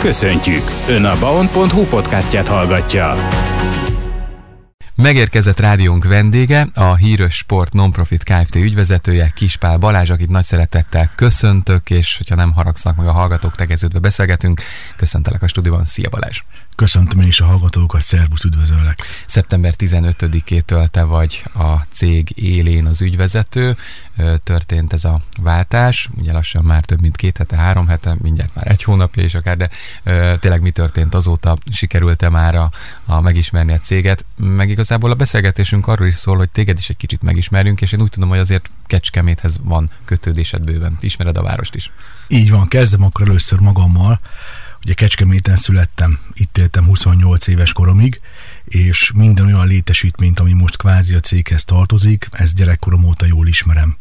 Köszöntjük! Ön a baon.hu podcastját hallgatja. Megérkezett rádiónk vendége, a Híres Sport Nonprofit Kft. ügyvezetője, Kispál Balázs, akit nagy szeretettel köszöntök, és hogyha nem haragszanak meg a hallgatók, tegeződve beszélgetünk, köszöntelek a stúdióban. Szia Balázs! Köszöntöm én is a hallgatókat, szervusz, üdvözöllek! Szeptember 15-től te vagy a cég élén az ügyvezető, történt ez a váltás, ugye lassan már több mint két hete, három hete, mindjárt már egy hónapja is akár, de tényleg mi történt azóta, sikerült-e már a, a megismerni a céget, meg igazából a beszélgetésünk arról is szól, hogy téged is egy kicsit megismerjünk, és én úgy tudom, hogy azért Kecskeméthez van kötődésed bőven, ismered a várost is. Így van, kezdem akkor először magammal. Ugye Kecskeméten születtem, itt éltem 28 éves koromig, és minden olyan létesítményt, ami most kvázi a céghez tartozik, ezt gyerekkorom óta jól ismerem.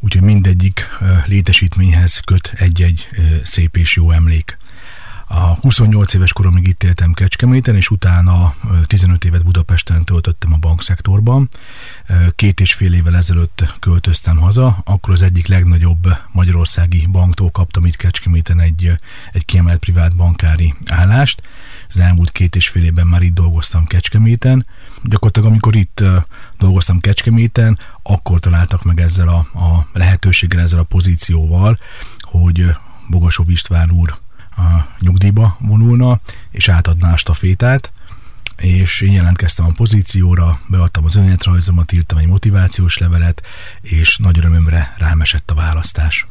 Úgyhogy mindegyik létesítményhez köt egy-egy szép és jó emlék. A 28 éves koromig itt éltem Kecskeméten, és utána 15 évet Budapesten töltöttem a bankszektorban. Két és fél évvel ezelőtt költöztem haza, akkor az egyik legnagyobb magyarországi banktól kaptam itt Kecskeméten egy, egy kiemelt privát bankári állást. Az elmúlt két és fél évben már itt dolgoztam Kecskeméten. Gyakorlatilag amikor itt dolgoztam Kecskeméten, akkor találtak meg ezzel a, a lehetőséggel, ezzel a pozícióval, hogy Bogasov István úr a nyugdíjba vonulna, és átadná a stafétát, és én jelentkeztem a pozícióra, beadtam az önéletrajzomat, írtam egy motivációs levelet, és nagy örömömre rám esett a választás.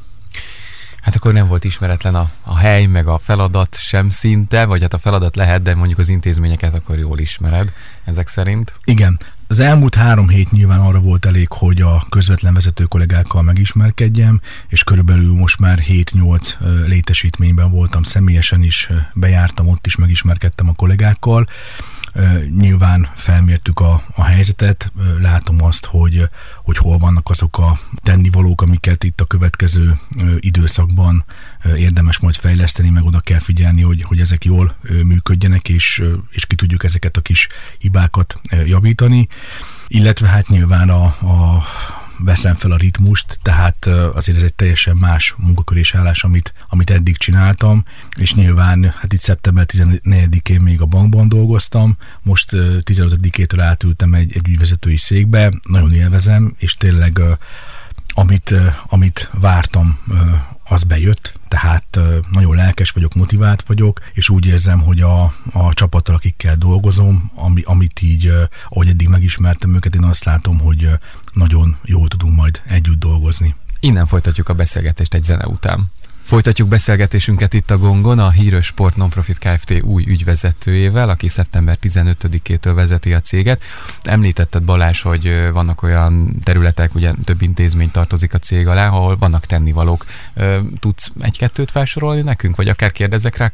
Hát akkor nem volt ismeretlen a, a hely, meg a feladat sem szinte, vagy hát a feladat lehet, de mondjuk az intézményeket akkor jól ismered, ezek szerint. Igen, az elmúlt három hét nyilván arra volt elég, hogy a közvetlen vezető kollégákkal megismerkedjem, és körülbelül most már 7-8 létesítményben voltam. Személyesen is, bejártam, ott is megismerkedtem a kollégákkal, Nyilván felmértük a, a helyzetet, látom azt, hogy, hogy hol vannak azok a tennivalók, amiket itt a következő időszakban érdemes majd fejleszteni, meg oda kell figyelni, hogy, hogy ezek jól működjenek, és, és ki tudjuk ezeket a kis hibákat javítani. Illetve hát nyilván a, a veszem fel a ritmust, tehát azért ez egy teljesen más munkakör és állás, amit, amit eddig csináltam, és nyilván hát itt szeptember 14-én még a bankban dolgoztam, most 15-től átültem egy, egy ügyvezetői székbe, nagyon élvezem, és tényleg amit, amit vártam, az bejött, tehát nagyon lelkes vagyok, motivált vagyok, és úgy érzem, hogy a, a csapattal, akikkel dolgozom, ami, amit így, ahogy eddig megismertem őket, én azt látom, hogy nagyon jól tudunk majd együtt dolgozni. Innen folytatjuk a beszélgetést egy zene után. Folytatjuk beszélgetésünket itt a Gongon a Híres Sport Nonprofit Kft. új ügyvezetőjével, aki szeptember 15-től vezeti a céget. Említetted Balázs, hogy vannak olyan területek, ugye több intézmény tartozik a cég alá, ahol vannak tennivalók. Tudsz egy-kettőt felsorolni nekünk, vagy akár kérdezek rá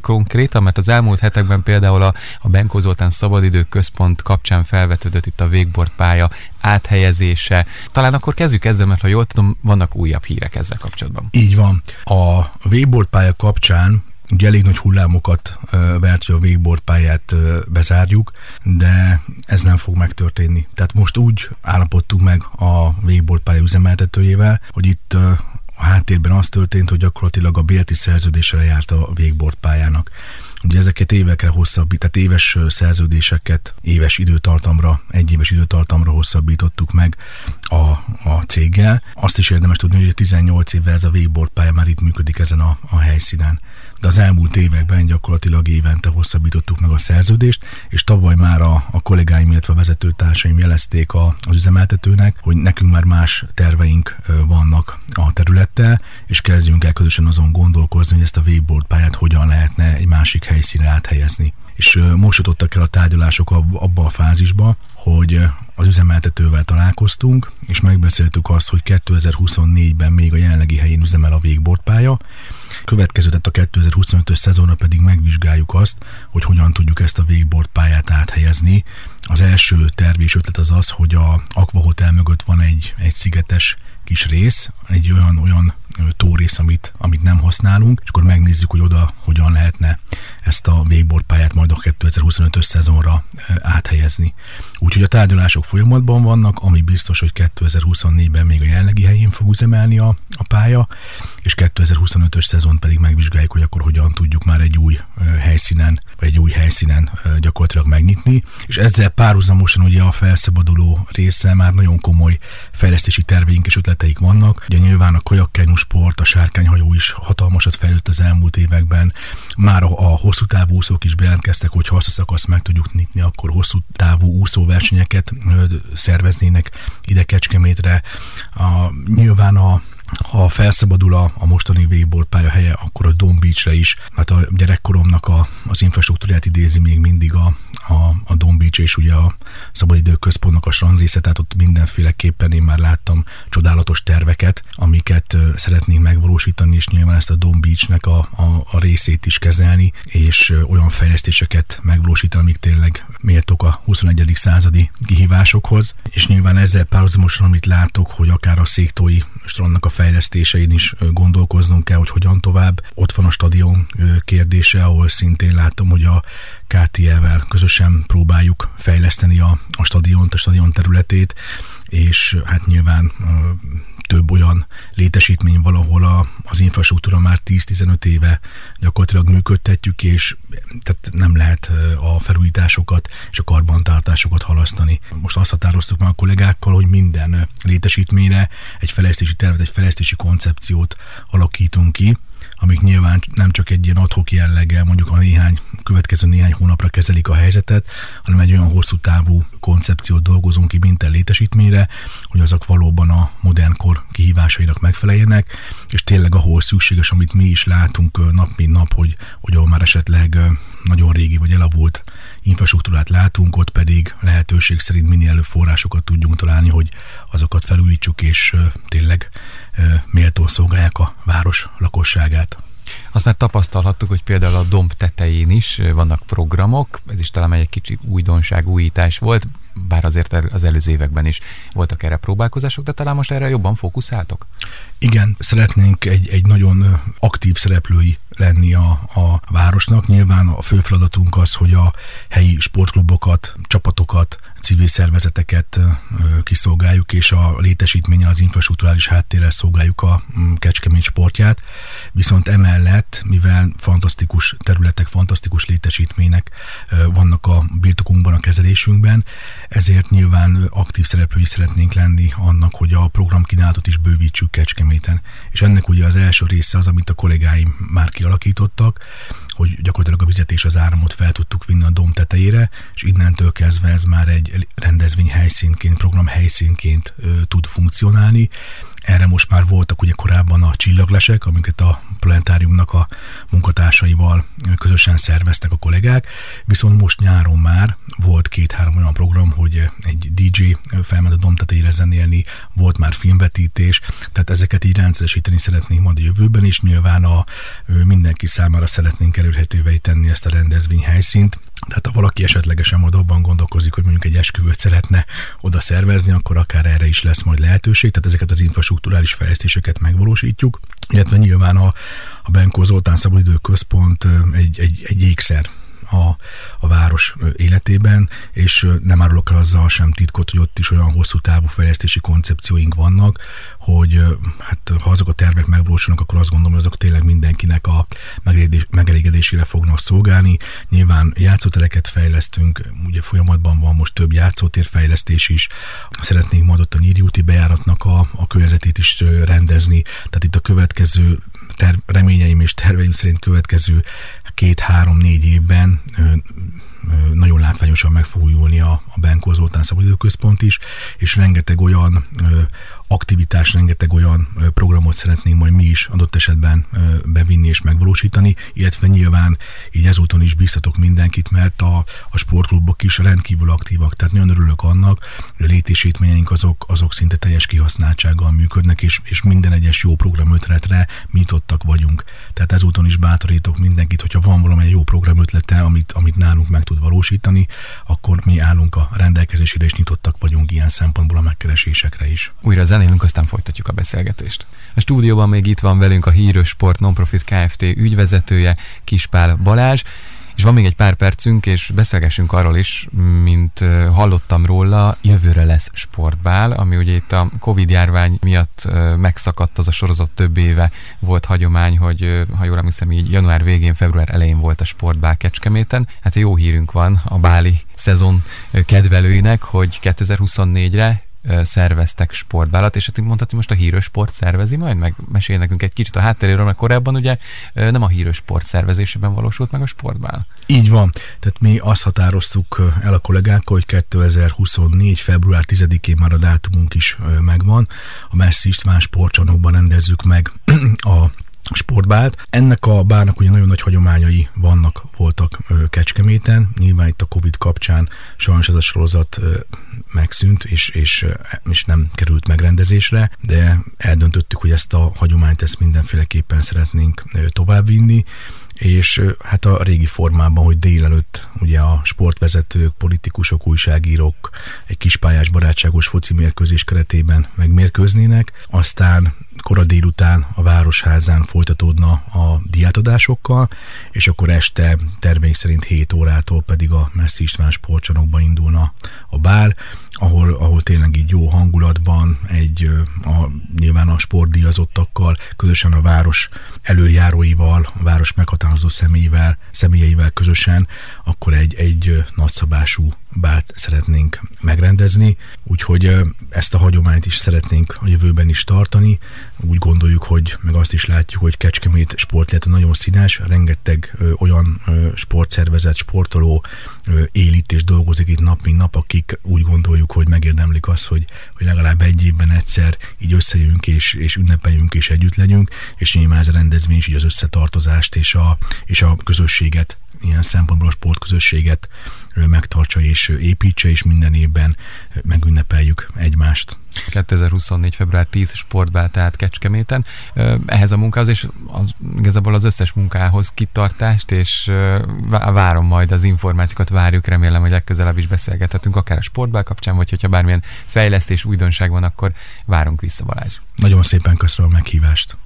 konkrétan, mert az elmúlt hetekben például a, a Benko Zoltán Szabadidő Központ kapcsán felvetődött itt a végbordpálya áthelyezése. Talán akkor kezdjük ezzel, mert ha jól tudom, vannak újabb hírek ezzel kapcsolatban. Így van. A végbordpálya kapcsán ugye elég nagy hullámokat vert, hogy a végbordpályát bezárjuk, de ez nem fog megtörténni. Tehát most úgy állapodtunk meg a végbordpálya üzemeltetőjével, hogy itt a háttérben az történt, hogy gyakorlatilag a bélti szerződésre járt a végbordpályának. Ugye ezeket évekre hosszabbít, tehát éves szerződéseket éves időtartamra, egy éves időtartamra hosszabbítottuk meg a, a céggel. Azt is érdemes tudni, hogy 18 évvel ez a végborpálya már itt működik ezen a, a helyszínen de az elmúlt években gyakorlatilag évente hosszabbítottuk meg a szerződést, és tavaly már a, a kollégáim, illetve a vezetőtársaim jelezték a, az üzemeltetőnek, hogy nekünk már más terveink vannak a területtel, és kezdjünk el közösen azon gondolkozni, hogy ezt a végboard pályát hogyan lehetne egy másik helyszínre áthelyezni. És most jutottak el a tárgyalások abba a fázisba, hogy az üzemeltetővel találkoztunk, és megbeszéltük azt, hogy 2024-ben még a jelenlegi helyén üzemel a végbordpálya, következő, tehát a 2025-ös szezonra pedig megvizsgáljuk azt, hogy hogyan tudjuk ezt a végbordpályát áthelyezni. Az első terv és ötlet az az, hogy a Aqua Hotel mögött van egy, egy szigetes kis rész, egy olyan, olyan tórész, amit, amit nem használunk, és akkor megnézzük, hogy oda hogyan lehetne ezt a végborpályát majd a 2025-ös szezonra áthelyezni. Úgyhogy a tárgyalások folyamatban vannak, ami biztos, hogy 2024-ben még a jellegi helyén fog üzemelni a, a pálya, és 2025-ös szezon pedig megvizsgáljuk, hogy akkor hogyan tudjuk már egy helyszínen, vagy egy új helyszínen gyakorlatilag megnyitni, és ezzel párhuzamosan ugye a felszabaduló része már nagyon komoly fejlesztési terveink és ötleteik vannak. Ugye nyilván a kajakkenyú sport, a sárkányhajó is hatalmasat fejlődött az elmúlt években. Már a, a hosszú távú úszók is bejelentkeztek, hogy ha azt a szakaszt meg tudjuk nyitni, akkor hosszú távú úszóversenyeket szerveznének ide Kecskemétre. A, nyilván a ha felszabadul a, a mostani végból pályahelye, akkor a Dome Beach-re is, mert a gyerekkoromnak a, az infrastruktúrát idézi még mindig a, a, Beach és ugye a szabadidő központnak a strand része, tehát ott mindenféleképpen én már láttam csodálatos terveket, amiket szeretnénk megvalósítani, és nyilván ezt a Dome Beach-nek a, a, a részét is kezelni, és olyan fejlesztéseket megvalósítani, amik tényleg méltók a 21. századi kihívásokhoz, és nyilván ezzel párhuzamosan, amit látok, hogy akár a széktói strandnak a fejlesztésein is gondolkoznunk kell, hogy hogyan tovább. Ott van a stadion kérdése, ahol szintén látom, hogy a KTL-vel közösen próbáljuk fejleszteni a, a stadiont, a stadion területét, és hát nyilván több olyan létesítmény valahol a, az infrastruktúra már 10-15 éve gyakorlatilag működtetjük, és tehát nem lehet a felújításokat és a karbantartásokat halasztani. Most azt határoztuk meg a kollégákkal, hogy minden létesítményre egy fejlesztési tervet, egy fejlesztési koncepciót alakítunk ki, amik nyilván nem csak egy ilyen adhok jelleggel mondjuk a néhány, következő néhány hónapra kezelik a helyzetet, hanem egy olyan hosszú távú koncepciót dolgozunk ki minden létesítményre, hogy azok valóban a modern kor kihívásainak megfeleljenek, és tényleg ahol szükséges, amit mi is látunk nap mint nap, hogy, hogy ahol már esetleg nagyon régi vagy elavult infrastruktúrát látunk, ott pedig lehetőség szerint minél előbb forrásokat tudjunk találni, hogy azokat felújítsuk, és tényleg méltó szolgálják a város lakosságát. Azt már tapasztalhattuk, hogy például a domb tetején is vannak programok, ez is talán egy kicsi újdonság, újítás volt, bár azért az előző években is voltak erre próbálkozások, de talán most erre jobban fókuszáltok? Igen, szeretnénk egy, egy nagyon aktív szereplői lenni a, a városnak. Nyilván a fő feladatunk az, hogy a helyi sportklubokat, csapatokat, civil szervezeteket kiszolgáljuk, és a létesítménye az infrastruktúrális háttérrel szolgáljuk a Kecskemét sportját. Viszont emellett, mivel fantasztikus területek, fantasztikus létesítmények vannak a birtokunkban, a kezelésünkben, ezért nyilván aktív szereplői szeretnénk lenni annak, hogy a programkínálatot is bővítsük Kecskeméten. És ennek ugye az első része az, amit a kollégáim már kialakítottak, hogy gyakorlatilag a vizet és az áramot fel tudtuk vinni a dom tetejére, és innentől kezdve ez már egy rendezvény helyszínként, program helyszínként ö, tud funkcionálni, erre most már voltak ugye korábban a csillaglesek, amiket a planetáriumnak a munkatársaival közösen szerveztek a kollégák, viszont most nyáron már volt két-három olyan program, hogy DJ felment a dom tetejére zenélni, volt már filmvetítés, tehát ezeket így rendszeresíteni szeretnénk majd a jövőben is, nyilván a mindenki számára szeretnénk elérhetővé tenni ezt a rendezvény helyszínt, tehát ha valaki esetlegesen majd abban gondolkozik, hogy mondjuk egy esküvőt szeretne oda szervezni, akkor akár erre is lesz majd lehetőség, tehát ezeket az infrastruktúrális fejlesztéseket megvalósítjuk, illetve nyilván a, a Benkó Zoltán Szabadidő Központ egy, egy, egy ékszer a, a város életében, és nem árulok el azzal sem titkot, hogy ott is olyan hosszú távú fejlesztési koncepcióink vannak, hogy hát ha azok a tervek megvalósulnak, akkor azt gondolom, hogy azok tényleg mindenkinek a megelégedésére fognak szolgálni. Nyilván játszótereket fejlesztünk, ugye folyamatban van most több játszótérfejlesztés is. Szeretnénk majd ott a Nyíri úti bejáratnak a, a környezetét is rendezni, tehát itt a következő terv, reményeim és terveim szerint következő két-három-négy évben nagyon látványosan meg fog újulni a, a Benkó Zoltán Szabadidőközpont is, és rengeteg olyan aktivitás, rengeteg olyan programot szeretnénk majd mi is adott esetben bevinni és megvalósítani, illetve nyilván így ezúton is biztatok mindenkit, mert a, a sportklubok is rendkívül aktívak, tehát nagyon örülök annak, hogy a létésítményeink azok, azok szinte teljes kihasználtsággal működnek, és, és minden egyes jó program ötletre nyitottak vagyunk. Tehát ezúton is bátorítok mindenkit, hogyha van valami jó program ötlete, amit, amit nálunk meg tud valósítani, akkor mi állunk a rendelkezésére, és nyitottak vagyunk ilyen szempontból a megkeresésekre is. Újra zenélünk, aztán folytatjuk a beszélgetést. A stúdióban még itt van velünk a Hírös Sport Nonprofit Kft. ügyvezetője Kispál Balázs, és van még egy pár percünk, és beszélgessünk arról is, mint hallottam róla, jövőre lesz sportbál, ami ugye itt a Covid járvány miatt megszakadt az a sorozat több éve volt hagyomány, hogy ha jól emlékszem, így január végén, február elején volt a sportbál Kecskeméten. Hát jó hírünk van a báli szezon kedvelőinek, hogy 2024-re szerveztek sportbálat, és hát mondhatni most a hírös sport szervezi majd, meg mesél nekünk egy kicsit a hátteréről, mert korábban ugye nem a hírös sport szervezésében valósult meg a sportbál. Így van. Tehát mi azt határoztuk el a kollégákkal, hogy 2024. február 10-én már a dátumunk is megvan. A Messzi István sportcsarnokban rendezzük meg a sportbált. Ennek a bárnak ugye nagyon nagy hagyományai vannak, voltak Kecskeméten. Nyilván itt a Covid kapcsán sajnos ez a sorozat megszűnt, és, és, és nem került megrendezésre, de eldöntöttük, hogy ezt a hagyományt ezt mindenféleképpen szeretnénk továbbvinni, és hát a régi formában, hogy délelőtt ugye a sportvezetők, politikusok, újságírók egy kispályás barátságos foci mérkőzés keretében megmérkőznének, aztán kora délután a Városházán folytatódna a diátadásokkal, és akkor este termék szerint 7 órától pedig a Messzi István sportcsarnokba indulna a bár, ahol, ahol tényleg így jó hangulatban, egy a, nyilván a sportdíjazottakkal, közösen a város előjáróival, a város meghatározó személyével, személyeivel közösen, akkor egy, egy nagyszabású bárt szeretnénk megrendezni, úgyhogy ezt a hagyományt is szeretnénk a jövőben is tartani. Úgy gondoljuk, hogy meg azt is látjuk, hogy Kecskemét sportlet nagyon színes, rengeteg olyan sportszervezet, sportoló ö, él itt és dolgozik itt nap, mint nap, akik úgy gondoljuk, hogy megérdemlik azt, hogy, hogy legalább egy évben egyszer így összejönünk és, és ünnepeljünk és együtt legyünk, és nyilván ez a rendezvény is így az összetartozást és a, és a közösséget ilyen szempontból a sportközösséget megtartsa és építse, és minden évben megünnepeljük egymást. 2024. február 10 sportbál, tehát Kecskeméten. Ehhez a munkához és az, igazából az összes munkához kitartást, és várom majd az információkat, várjuk, remélem, hogy legközelebb is beszélgethetünk, akár a sportbál kapcsán, vagy hogyha bármilyen fejlesztés, újdonság van, akkor várunk vissza, Balázs. Nagyon szépen köszönöm a meghívást.